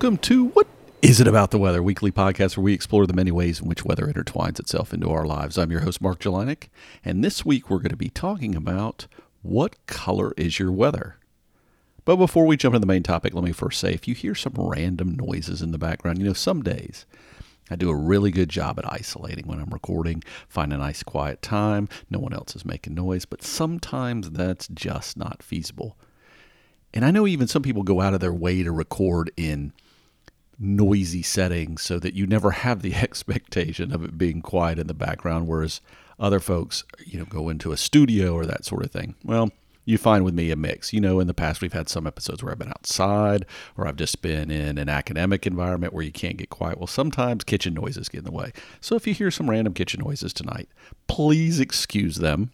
welcome to What Is It About the Weather, weekly podcast where we explore the many ways in which weather intertwines itself into our lives. I'm your host, Mark Jelinek, and this week we're going to be talking about what color is your weather? But before we jump into the main topic, let me first say if you hear some random noises in the background, you know, some days I do a really good job at isolating when I'm recording, find a nice quiet time, no one else is making noise, but sometimes that's just not feasible. And I know even some people go out of their way to record in noisy settings so that you never have the expectation of it being quiet in the background, whereas other folks, you know, go into a studio or that sort of thing. Well, you find with me a mix. You know, in the past, we've had some episodes where I've been outside or I've just been in an academic environment where you can't get quiet. Well, sometimes kitchen noises get in the way. So if you hear some random kitchen noises tonight, please excuse them.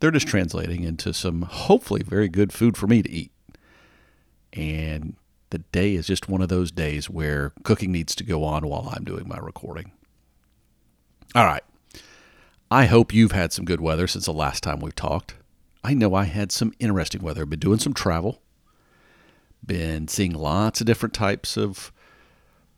They're just translating into some hopefully very good food for me to eat. And the day is just one of those days where cooking needs to go on while I'm doing my recording. All right. I hope you've had some good weather since the last time we talked. I know I had some interesting weather. I've been doing some travel, been seeing lots of different types of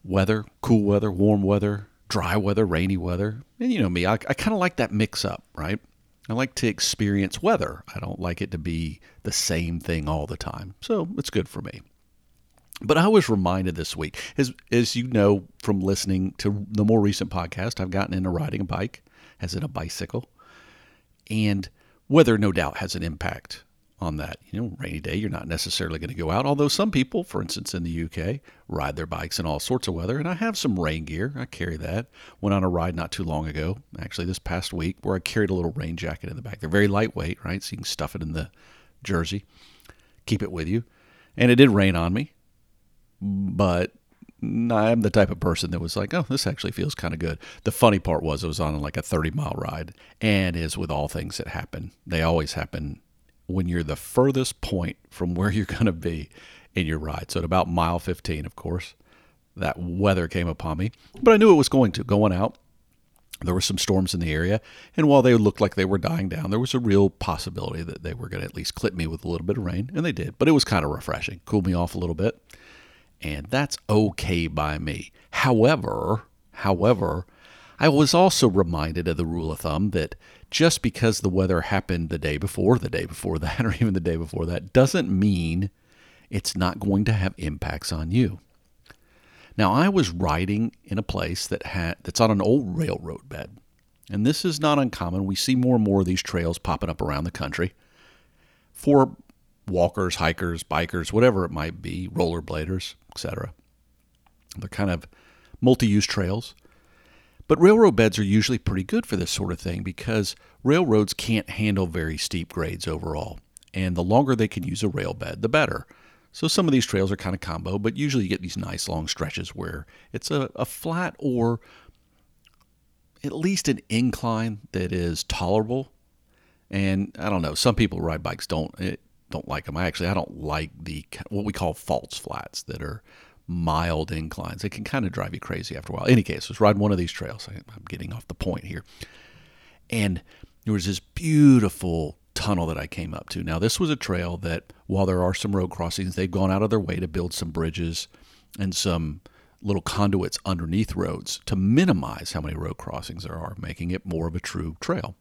weather cool weather, warm weather, dry weather, rainy weather. And you know me, I, I kind of like that mix up, right? I like to experience weather. I don't like it to be the same thing all the time. So it's good for me. But I was reminded this week, as as you know from listening to the more recent podcast, I've gotten into riding a bike, as in a bicycle, and weather no doubt has an impact on that. You know, rainy day, you're not necessarily going to go out. Although some people, for instance, in the UK, ride their bikes in all sorts of weather, and I have some rain gear. I carry that. Went on a ride not too long ago, actually this past week, where I carried a little rain jacket in the back. They're very lightweight, right? So you can stuff it in the jersey, keep it with you. And it did rain on me but I'm the type of person that was like, oh, this actually feels kind of good. The funny part was it was on like a 30 mile ride, and as with all things that happen, they always happen when you're the furthest point from where you're going to be in your ride. So at about mile 15, of course, that weather came upon me, but I knew it was going to. Going out, there were some storms in the area, and while they looked like they were dying down, there was a real possibility that they were going to at least clip me with a little bit of rain, and they did. But it was kind of refreshing, cooled me off a little bit and that's okay by me. However, however, I was also reminded of the rule of thumb that just because the weather happened the day before, the day before that, or even the day before that, doesn't mean it's not going to have impacts on you. Now, I was riding in a place that had that's on an old railroad bed, and this is not uncommon. We see more and more of these trails popping up around the country for walkers, hikers, bikers, whatever it might be, rollerbladers, etc. They're kind of multi-use trails. But railroad beds are usually pretty good for this sort of thing because railroads can't handle very steep grades overall. And the longer they can use a rail bed, the better. So some of these trails are kind of combo, but usually you get these nice long stretches where it's a, a flat or at least an incline that is tolerable. And I don't know, some people ride bikes don't it, don't like them. I actually I don't like the what we call false flats that are mild inclines. It can kind of drive you crazy after a while. In any case, I was riding one of these trails. I'm getting off the point here, and there was this beautiful tunnel that I came up to. Now, this was a trail that, while there are some road crossings, they've gone out of their way to build some bridges and some little conduits underneath roads to minimize how many road crossings there are, making it more of a true trail.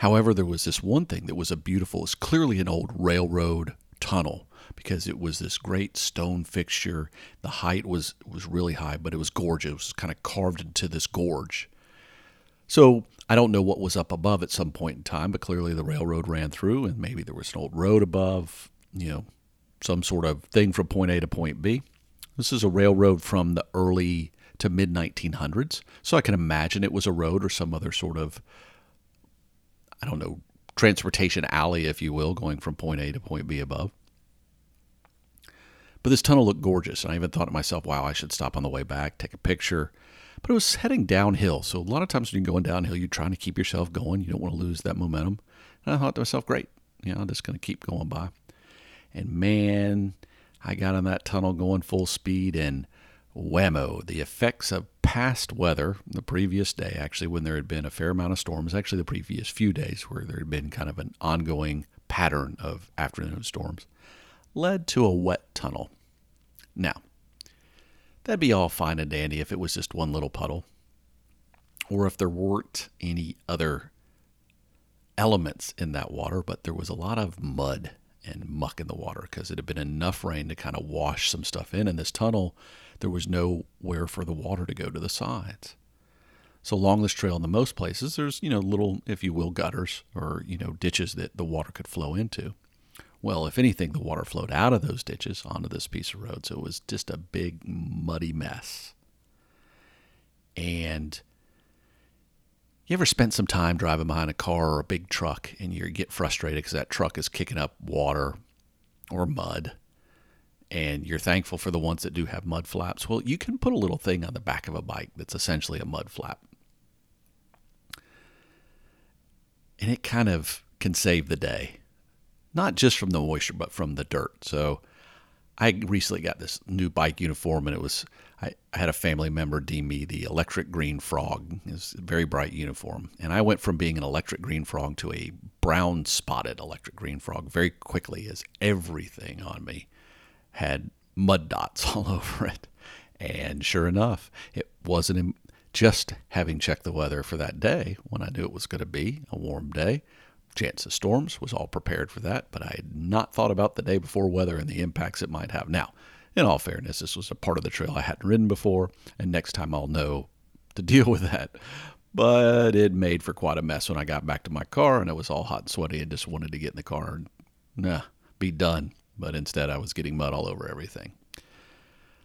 However, there was this one thing that was a beautiful, it's clearly an old railroad tunnel because it was this great stone fixture. The height was was really high, but it was gorgeous. It was kind of carved into this gorge. So I don't know what was up above at some point in time, but clearly the railroad ran through, and maybe there was an old road above, you know, some sort of thing from point A to point B. This is a railroad from the early to mid 1900s, so I can imagine it was a road or some other sort of I don't know, transportation alley, if you will, going from point A to point B above. But this tunnel looked gorgeous, and I even thought to myself, wow, I should stop on the way back, take a picture. But it was heading downhill, so a lot of times when you're going downhill, you're trying to keep yourself going. You don't want to lose that momentum. And I thought to myself, great, you know, I'm just going to keep going by. And man, I got in that tunnel going full speed, and whammo, the effects of past weather the previous day, actually, when there had been a fair amount of storms, actually, the previous few days where there had been kind of an ongoing pattern of afternoon storms, led to a wet tunnel. Now, that'd be all fine and dandy if it was just one little puddle, or if there weren't any other elements in that water, but there was a lot of mud and muck in the water because it had been enough rain to kind of wash some stuff in. In this tunnel, there was nowhere for the water to go to the sides. So along this trail, in the most places, there's you know little, if you will, gutters or you know ditches that the water could flow into. Well, if anything, the water flowed out of those ditches onto this piece of road, so it was just a big muddy mess. And you ever spent some time driving behind a car or a big truck and you get frustrated because that truck is kicking up water or mud and you're thankful for the ones that do have mud flaps? Well, you can put a little thing on the back of a bike that's essentially a mud flap. And it kind of can save the day, not just from the moisture, but from the dirt. So I recently got this new bike uniform and it was I, I had a family member deem me the electric green frog. It's a very bright uniform. And I went from being an electric green frog to a brown spotted electric green frog very quickly as everything on me had mud dots all over it. And sure enough, it wasn't just having checked the weather for that day when I knew it was going to be a warm day. Chance of storms was all prepared for that, but I had not thought about the day before weather and the impacts it might have. Now, in all fairness, this was a part of the trail I hadn't ridden before, and next time I'll know to deal with that. But it made for quite a mess when I got back to my car, and it was all hot and sweaty, and just wanted to get in the car and nah, be done. But instead, I was getting mud all over everything.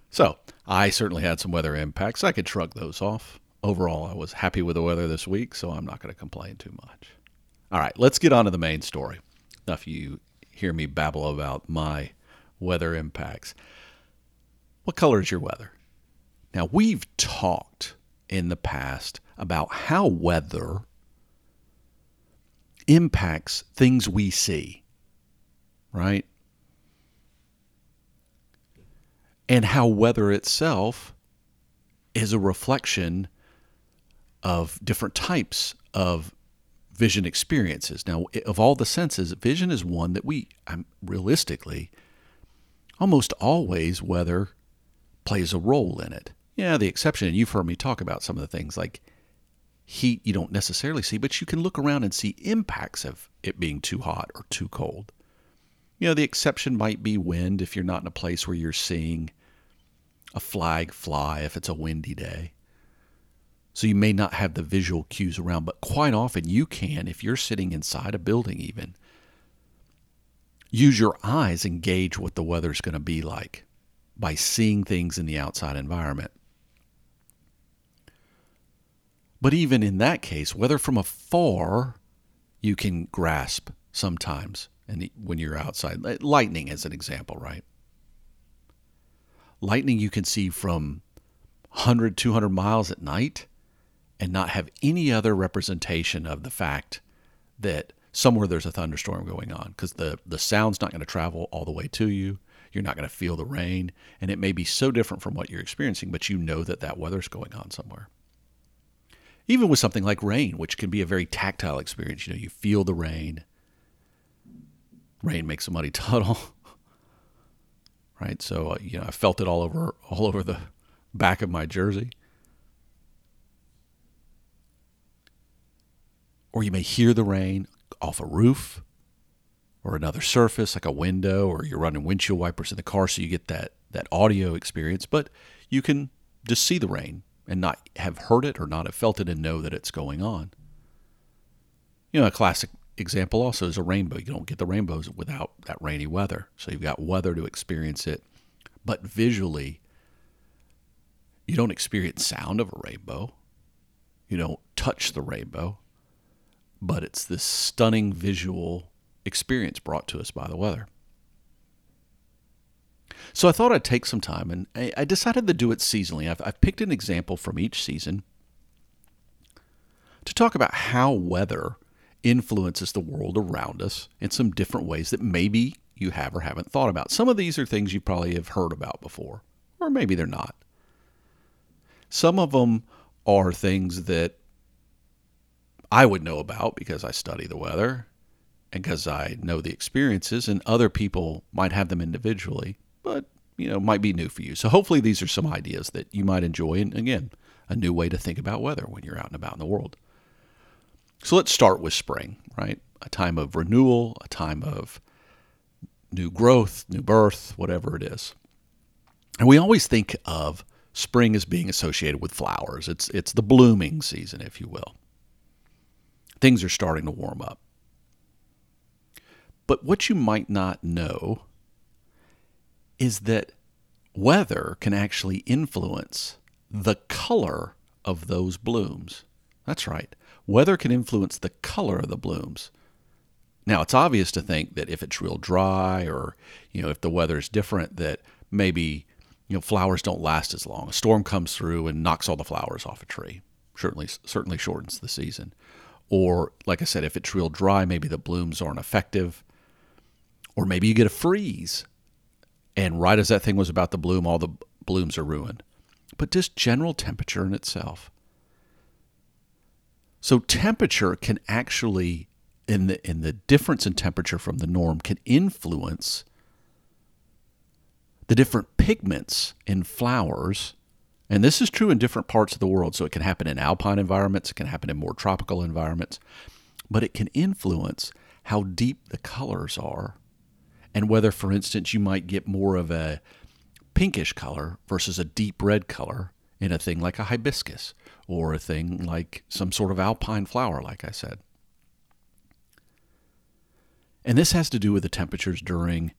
So I certainly had some weather impacts. I could shrug those off. Overall, I was happy with the weather this week, so I'm not going to complain too much. All right, let's get on to the main story. Enough you hear me babble about my weather impacts. What color is your weather? Now, we've talked in the past about how weather impacts things we see, right? And how weather itself is a reflection of different types of vision experiences. Now, of all the senses, vision is one that we, um, realistically, almost always weather plays a role in it. Yeah, the exception, and you've heard me talk about some of the things like heat you don't necessarily see, but you can look around and see impacts of it being too hot or too cold. You know, the exception might be wind if you're not in a place where you're seeing a flag fly if it's a windy day. So you may not have the visual cues around, but quite often you can, if you're sitting inside a building, even use your eyes and gauge what the weather's going to be like by seeing things in the outside environment. But even in that case, whether from afar, you can grasp sometimes and when you're outside. Lightning as an example, right? Lightning you can see from 100, 200 miles at night and not have any other representation of the fact that somewhere there's a thunderstorm going on because the, the sound's not going to travel all the way to you. You're not going to feel the rain, and it may be so different from what you're experiencing, but you know that that weather's going on somewhere. Even with something like rain, which can be a very tactile experience, you know, you feel the rain. Rain makes a muddy tunnel, right? So uh, you know, I felt it all over all over the back of my jersey. Or you may hear the rain off a roof or another surface like a window or you're running windshield wipers in the car so you get that that audio experience but you can just see the rain and not have heard it or not have felt it and know that it's going on you know a classic example also is a rainbow. You don't get the rainbows without that rainy weather. So you've got weather to experience it. But visually you don't experience sound of a rainbow. You don't touch the rainbow. But it's this stunning visual experience brought to us by the weather. So I thought I'd take some time and I decided to do it seasonally. I've, I've picked an example from each season to talk about how weather influences the world around us in some different ways that maybe you have or haven't thought about. Some of these are things you probably have heard about before, or maybe they're not. Some of them are things that I would know about because I study the weather and because I know the experiences, and other people might have them individually, but you know might be new for you. So hopefully these are some ideas that you might enjoy, and again, a new way to think about weather when you're out and about in the world. So let's start with spring, right? A time of renewal, a time of new growth, new birth, whatever it is. And we always think of spring as being associated with flowers. It's it's the blooming season, if you will. Things are starting to warm up. But what you might not know is that weather can actually influence the color of those blooms. That's right. Weather can influence the color of the blooms. Now, it's obvious to think that if it's real dry or, you know, if the weather is different that maybe, you know, flowers don't last as long. A storm comes through and knocks all the flowers off a tree. Certainly certainly shortens the season. Or like I said, if it's real dry, maybe the blooms aren't effective. Or maybe you get a freeze and right as that thing was about to bloom, all the blooms are ruined. But just general temperature in itself. So temperature can actually in the in the difference in temperature from the norm can influence the different pigments in flowers. And this is true in different parts of the world. So it can happen in alpine environments, it can happen in more tropical environments, but it can influence how deep the colors are and whether, for instance, you might get more of a pinkish color versus a deep red color in a thing like a hibiscus or a thing like some sort of alpine flower, like I said. And this has to do with the temperatures during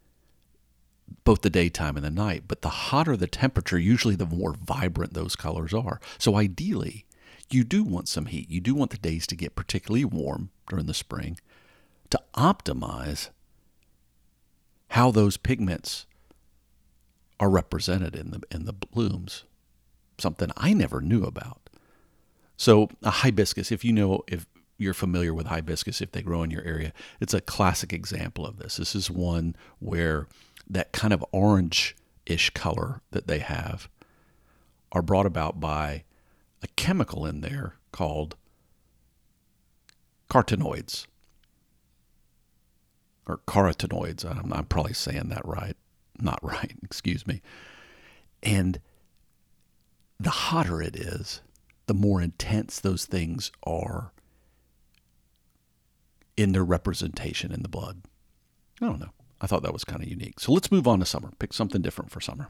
both the daytime and the night. But the hotter the temperature, usually the more vibrant those colors are. So ideally, you do want some heat. You do want the days to get particularly warm during the spring to optimize how those pigments are represented in the in the blooms. Something I never knew about. So a hibiscus, if you know if you're familiar with hibiscus, if they grow in your area, it's a classic example of this. This is one where that kind of orange-ish color that they have are brought about by a chemical in there called carotenoids or carotenoids. I'm, I'm probably saying that right. Not right, excuse me. And the hotter it is, the more intense those things are in their representation in the blood. I don't know. I thought that was kind of unique. So let's move on to summer. Pick something different for summer.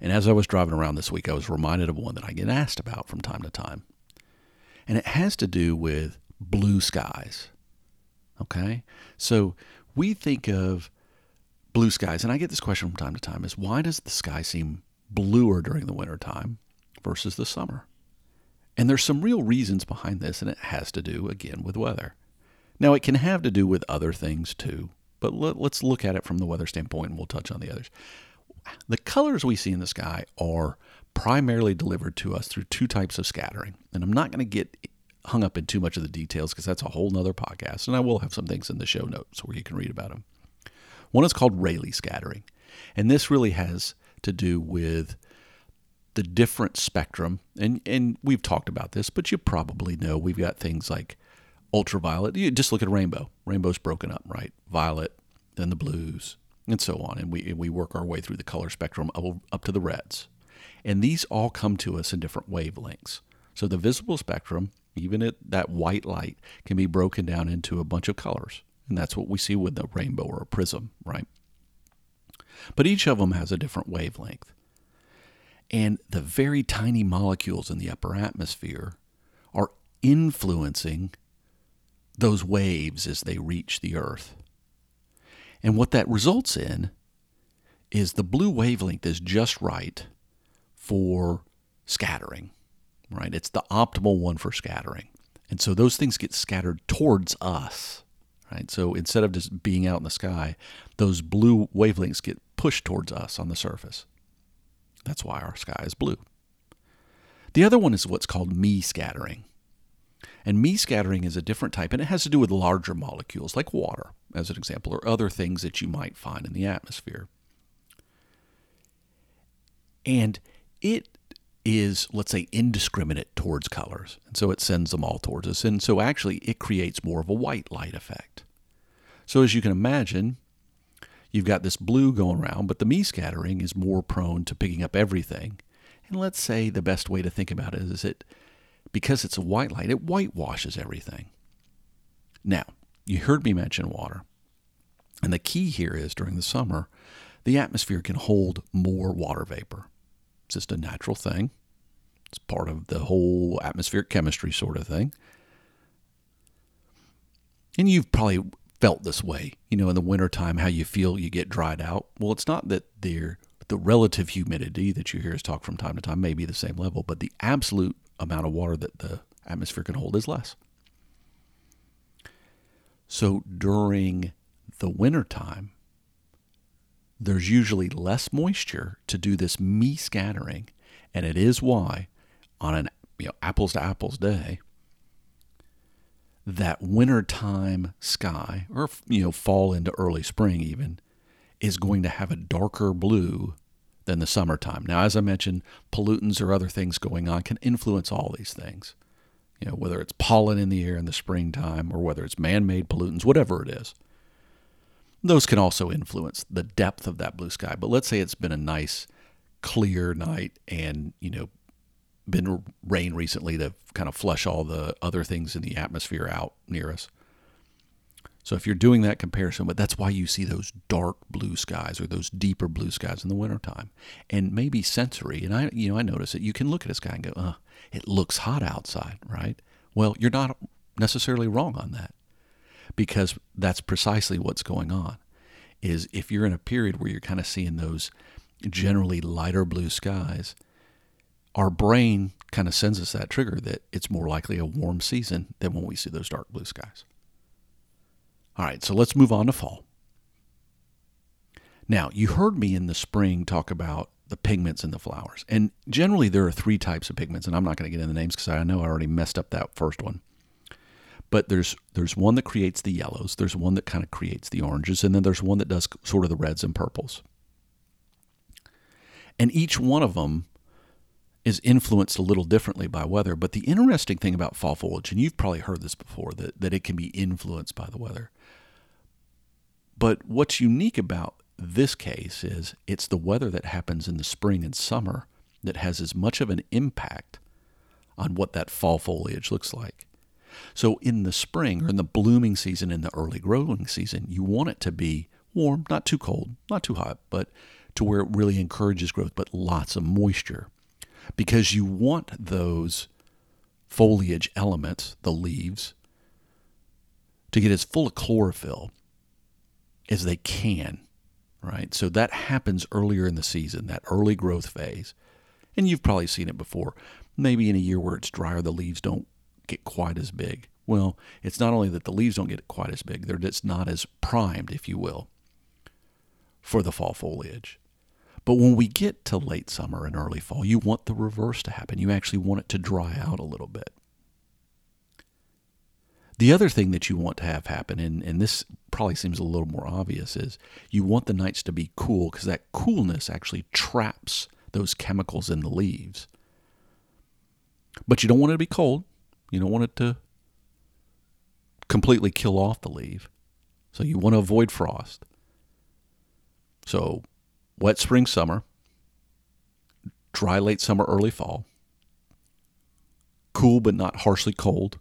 And as I was driving around this week, I was reminded of one that I get asked about from time to time. And it has to do with blue skies. Okay? So we think of blue skies, and I get this question from time to time is why does the sky seem bluer during the wintertime versus the summer? And there's some real reasons behind this, and it has to do, again, with weather. Now, it can have to do with other things too, but let, us look at it from the weather standpoint and we'll touch on the others. The colors we see in the sky are primarily delivered to us through two types of scattering. And I'm not going to get hung up in too much of the details because that's a whole nother podcast. And I will have some things in the show notes where you can read about them. One is called Rayleigh scattering. And this really has to do with the different spectrum. And, and we've talked about this, but you probably know we've got things like ultraviolet. You just look at a rainbow. Rainbow's broken up, right? Violet, then the blues, and so on. And we, and we work our way through the color spectrum up up to the reds. And these all come to us in different wavelengths. So the visible spectrum even at that white light can be broken down into a bunch of colors. And that's what we see with a rainbow or a prism, right? But each of them has a different wavelength. And the very tiny molecules in the upper atmosphere are influencing those waves as they reach the Earth. And what that results in is the blue wavelength is just right for scattering right? It's the optimal one for scattering. And so those things get scattered towards us, right? So instead of just being out in the sky, those blue wavelengths get pushed towards us on the surface. That's why our sky is blue. The other one is what's called Mie scattering. And Mie scattering is a different type, and it has to do with larger molecules like water, as an example, or other things that you might find in the atmosphere. And it is, let's say, indiscriminate towards colors. And so it sends them all towards us. And so actually, it creates more of a white light effect. So as you can imagine, you've got this blue going around, but the Mie scattering is more prone to picking up everything. And let's say the best way to think about it is it because it's a white light, it whitewashes everything. Now, you heard me mention water. And the key here is during the summer, the atmosphere can hold more water vapor. It's just a natural thing. It's part of the whole atmospheric chemistry sort of thing. And you've probably felt this way, you know, in the wintertime, how you feel you get dried out. Well, it's not that they're, the relative humidity that you hear us talk from time to time may be the same level, but the absolute amount of water that the atmosphere can hold is less. So during the wintertime, there's usually less moisture to do this Mie scattering, and it is why on an you know, apples to apples day, that wintertime sky, or you know, fall into early spring even, is going to have a darker blue than the summertime. Now, as I mentioned, pollutants or other things going on can influence all these things. You know, whether it's pollen in the air in the springtime or whether it's man-made pollutants, whatever it is. Those can also influence the depth of that blue sky. But let's say it's been a nice clear night and, you know, been rain recently to kind of flush all the other things in the atmosphere out near us. So if you're doing that comparison, but that's why you see those dark blue skies or those deeper blue skies in the wintertime. And maybe sensory, and I you know, I notice it, you can look at a sky and go, uh, it looks hot outside, right? Well, you're not necessarily wrong on that. Because that's precisely what's going on. Is if you're in a period where you're kind of seeing those generally lighter blue skies, our brain kind of sends us that trigger that it's more likely a warm season than when we see those dark blue skies. All right, so let's move on to fall. Now, you heard me in the spring talk about the pigments in the flowers. And generally, there are three types of pigments, and I'm not going to get into the names because I know I already messed up that first one. But there's there's one that creates the yellows, there's one that kind of creates the oranges, and then there's one that does sort of the reds and purples. And each one of them is influenced a little differently by weather. But the interesting thing about fall foliage, and you've probably heard this before, that, that it can be influenced by the weather. But what's unique about this case is it's the weather that happens in the spring and summer that has as much of an impact on what that fall foliage looks like. So in the spring or in the blooming season, in the early growing season, you want it to be warm, not too cold, not too hot, but to where it really encourages growth, but lots of moisture. Because you want those foliage elements, the leaves, to get as full of chlorophyll as they can, right? So that happens earlier in the season, that early growth phase. And you've probably seen it before. Maybe in a year where it's drier, the leaves don't get quite as big. Well, it's not only that the leaves don't get quite as big, they're just not as primed, if you will, for the fall foliage. But when we get to late summer and early fall, you want the reverse to happen. You actually want it to dry out a little bit. The other thing that you want to have happen, and, and this probably seems a little more obvious, is you want the nights to be cool because that coolness actually traps those chemicals in the leaves. But you don't want it to be cold. You don't want it to completely kill off the leaf. So you want to avoid frost. So wet spring, summer, dry late summer, early fall, cool but not harshly cold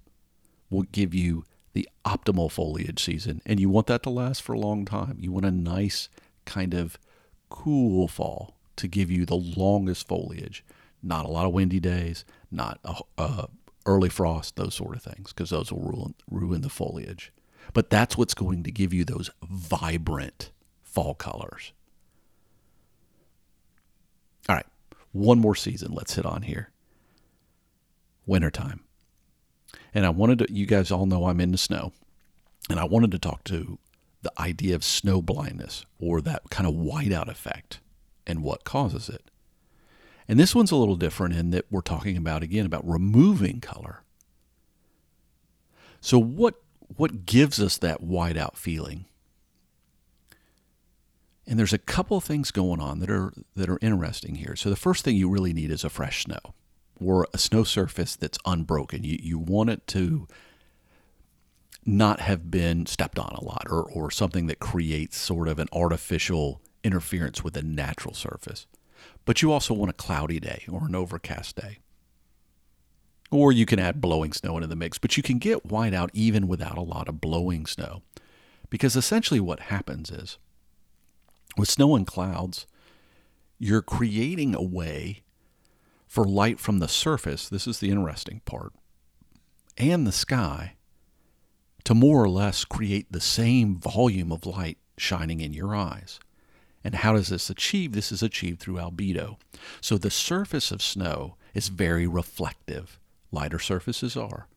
will give you the optimal foliage season. And you want that to last for a long time. You want a nice kind of cool fall to give you the longest foliage. Not a lot of windy days, not a, a early frost, those sort of things, because those will ruin, ruin the foliage. But that's what's going to give you those vibrant fall colors. All right, one more season let's hit on here. Wintertime. And I wanted to, you guys all know I'm into snow, and I wanted to talk to the idea of snow blindness or that kind of whiteout effect and what causes it. And this one's a little different in that we're talking about again about removing color. So what what gives us that whiteout feeling? And there's a couple of things going on that are that are interesting here. So the first thing you really need is a fresh snow or a snow surface that's unbroken. You you want it to not have been stepped on a lot or, or something that creates sort of an artificial interference with a natural surface. But you also want a cloudy day or an overcast day. Or you can add blowing snow into the mix, but you can get whiteout even without a lot of blowing snow. Because essentially what happens is with snow and clouds, you're creating a way for light from the surface. This is the interesting part. And the sky to more or less create the same volume of light shining in your eyes. And how does this achieve? This is achieved through albedo. So the surface of snow is very reflective. Lighter surfaces are.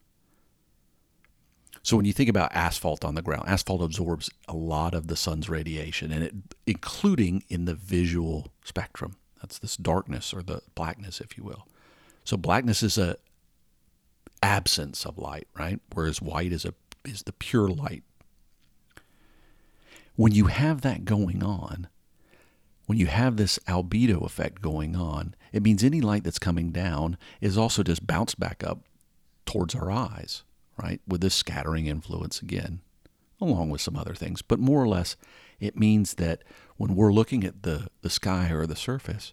So when you think about asphalt on the ground, asphalt absorbs a lot of the sun's radiation, and it, including in the visual spectrum. That's this darkness or the blackness, if you will. So blackness is a absence of light, right? Whereas white is a is the pure light. When you have that going on, when you have this albedo effect going on, it means any light that's coming down is also just bounced back up towards our eyes, right? With this scattering influence again, along with some other things. But more or less, it means that when we're looking at the, the sky or the surface,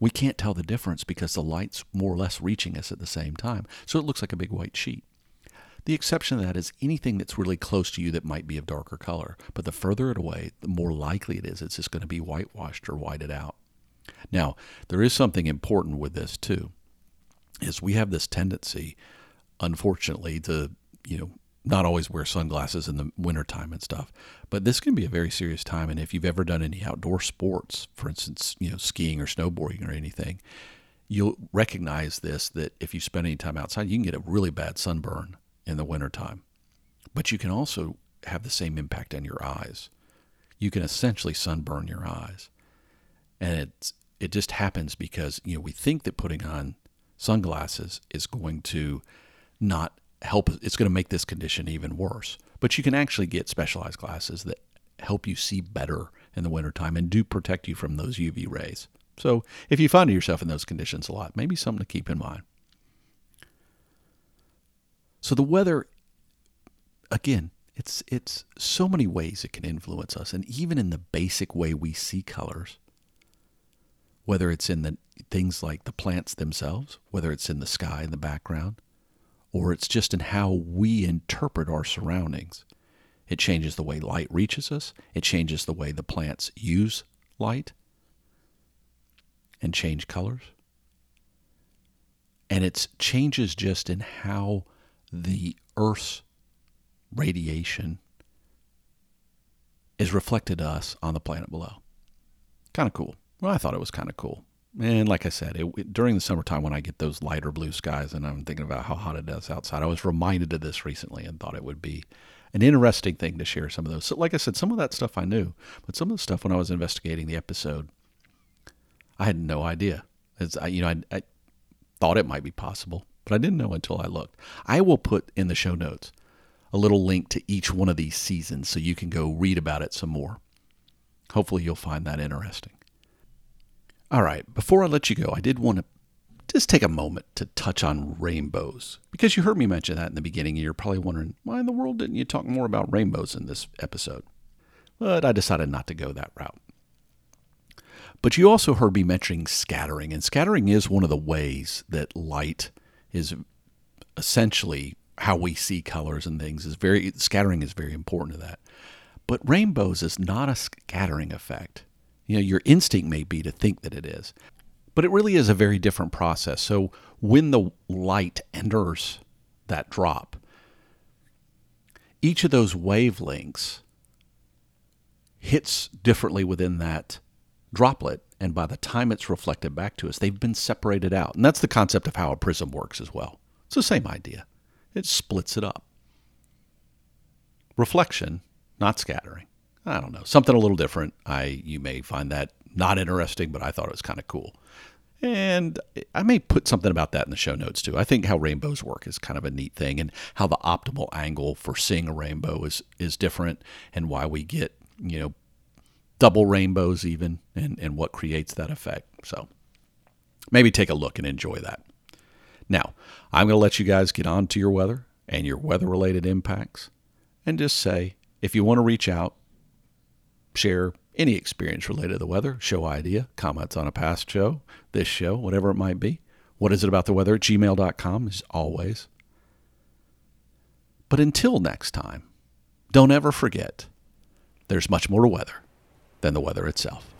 we can't tell the difference because the light's more or less reaching us at the same time. So it looks like a big white sheet. The exception to that is anything that's really close to you that might be of darker color. But the further it away, the more likely it is it's just going to be whitewashed or whited out. Now, there is something important with this too, is we have this tendency, unfortunately, to, you know, not always wear sunglasses in the wintertime and stuff. But this can be a very serious time. And if you've ever done any outdoor sports, for instance, you know, skiing or snowboarding or anything, you'll recognize this that if you spend any time outside, you can get a really bad sunburn in the wintertime. But you can also have the same impact on your eyes. You can essentially sunburn your eyes. And it's it just happens because, you know, we think that putting on sunglasses is going to not help it's going to make this condition even worse. But you can actually get specialized glasses that help you see better in the wintertime and do protect you from those UV rays. So if you find yourself in those conditions a lot, maybe something to keep in mind. So the weather, again, it's it's so many ways it can influence us, and even in the basic way we see colors, whether it's in the things like the plants themselves, whether it's in the sky in the background, or it's just in how we interpret our surroundings. It changes the way light reaches us. It changes the way the plants use light and change colors. And it changes just in how the Earth's radiation is reflected to us on the planet below. Kind of cool. Well, I thought it was kind of cool. And like I said, it, it, during the summertime when I get those lighter blue skies and I'm thinking about how hot it is outside, I was reminded of this recently and thought it would be an interesting thing to share some of those. So, like I said, some of that stuff I knew, but some of the stuff when I was investigating the episode, I had no idea. As I, you know, I, I thought it might be possible, but I didn't know until I looked. I will put in the show notes a little link to each one of these seasons so you can go read about it some more. Hopefully, you'll find that interesting. All right, before I let you go, I did want to just take a moment to touch on rainbows because you heard me mention that in the beginning and you're probably wondering why in the world didn't you talk more about rainbows in this episode? But I decided not to go that route. But you also heard me mentioning scattering, and scattering is one of the ways that light is essentially how we see colors and things is very scattering is very important to that. But rainbows is not a scattering effect. You know, your instinct may be to think that it is, but it really is a very different process. So when the light enters that drop, each of those wavelengths hits differently within that droplet and by the time it's reflected back to us, they've been separated out. And that's the concept of how a prism works as well. It's the same idea. It splits it up. Reflection, not scattering. I don't know. Something a little different. I you may find that not interesting, but I thought it was kind of cool. And I may put something about that in the show notes too. I think how rainbows work is kind of a neat thing and how the optimal angle for seeing a rainbow is is different and why we get, you know, double rainbows even and, and what creates that effect. So maybe take a look and enjoy that. Now, I'm going to let you guys get on to your weather and your weather related impacts. and just say, if you want to reach out, share any experience related to the weather, show idea, comments on a past show, this show, whatever it might be. What is it about the weather at gmail.com as always. But until next time, don't ever forget there's much more to weather than the weather itself.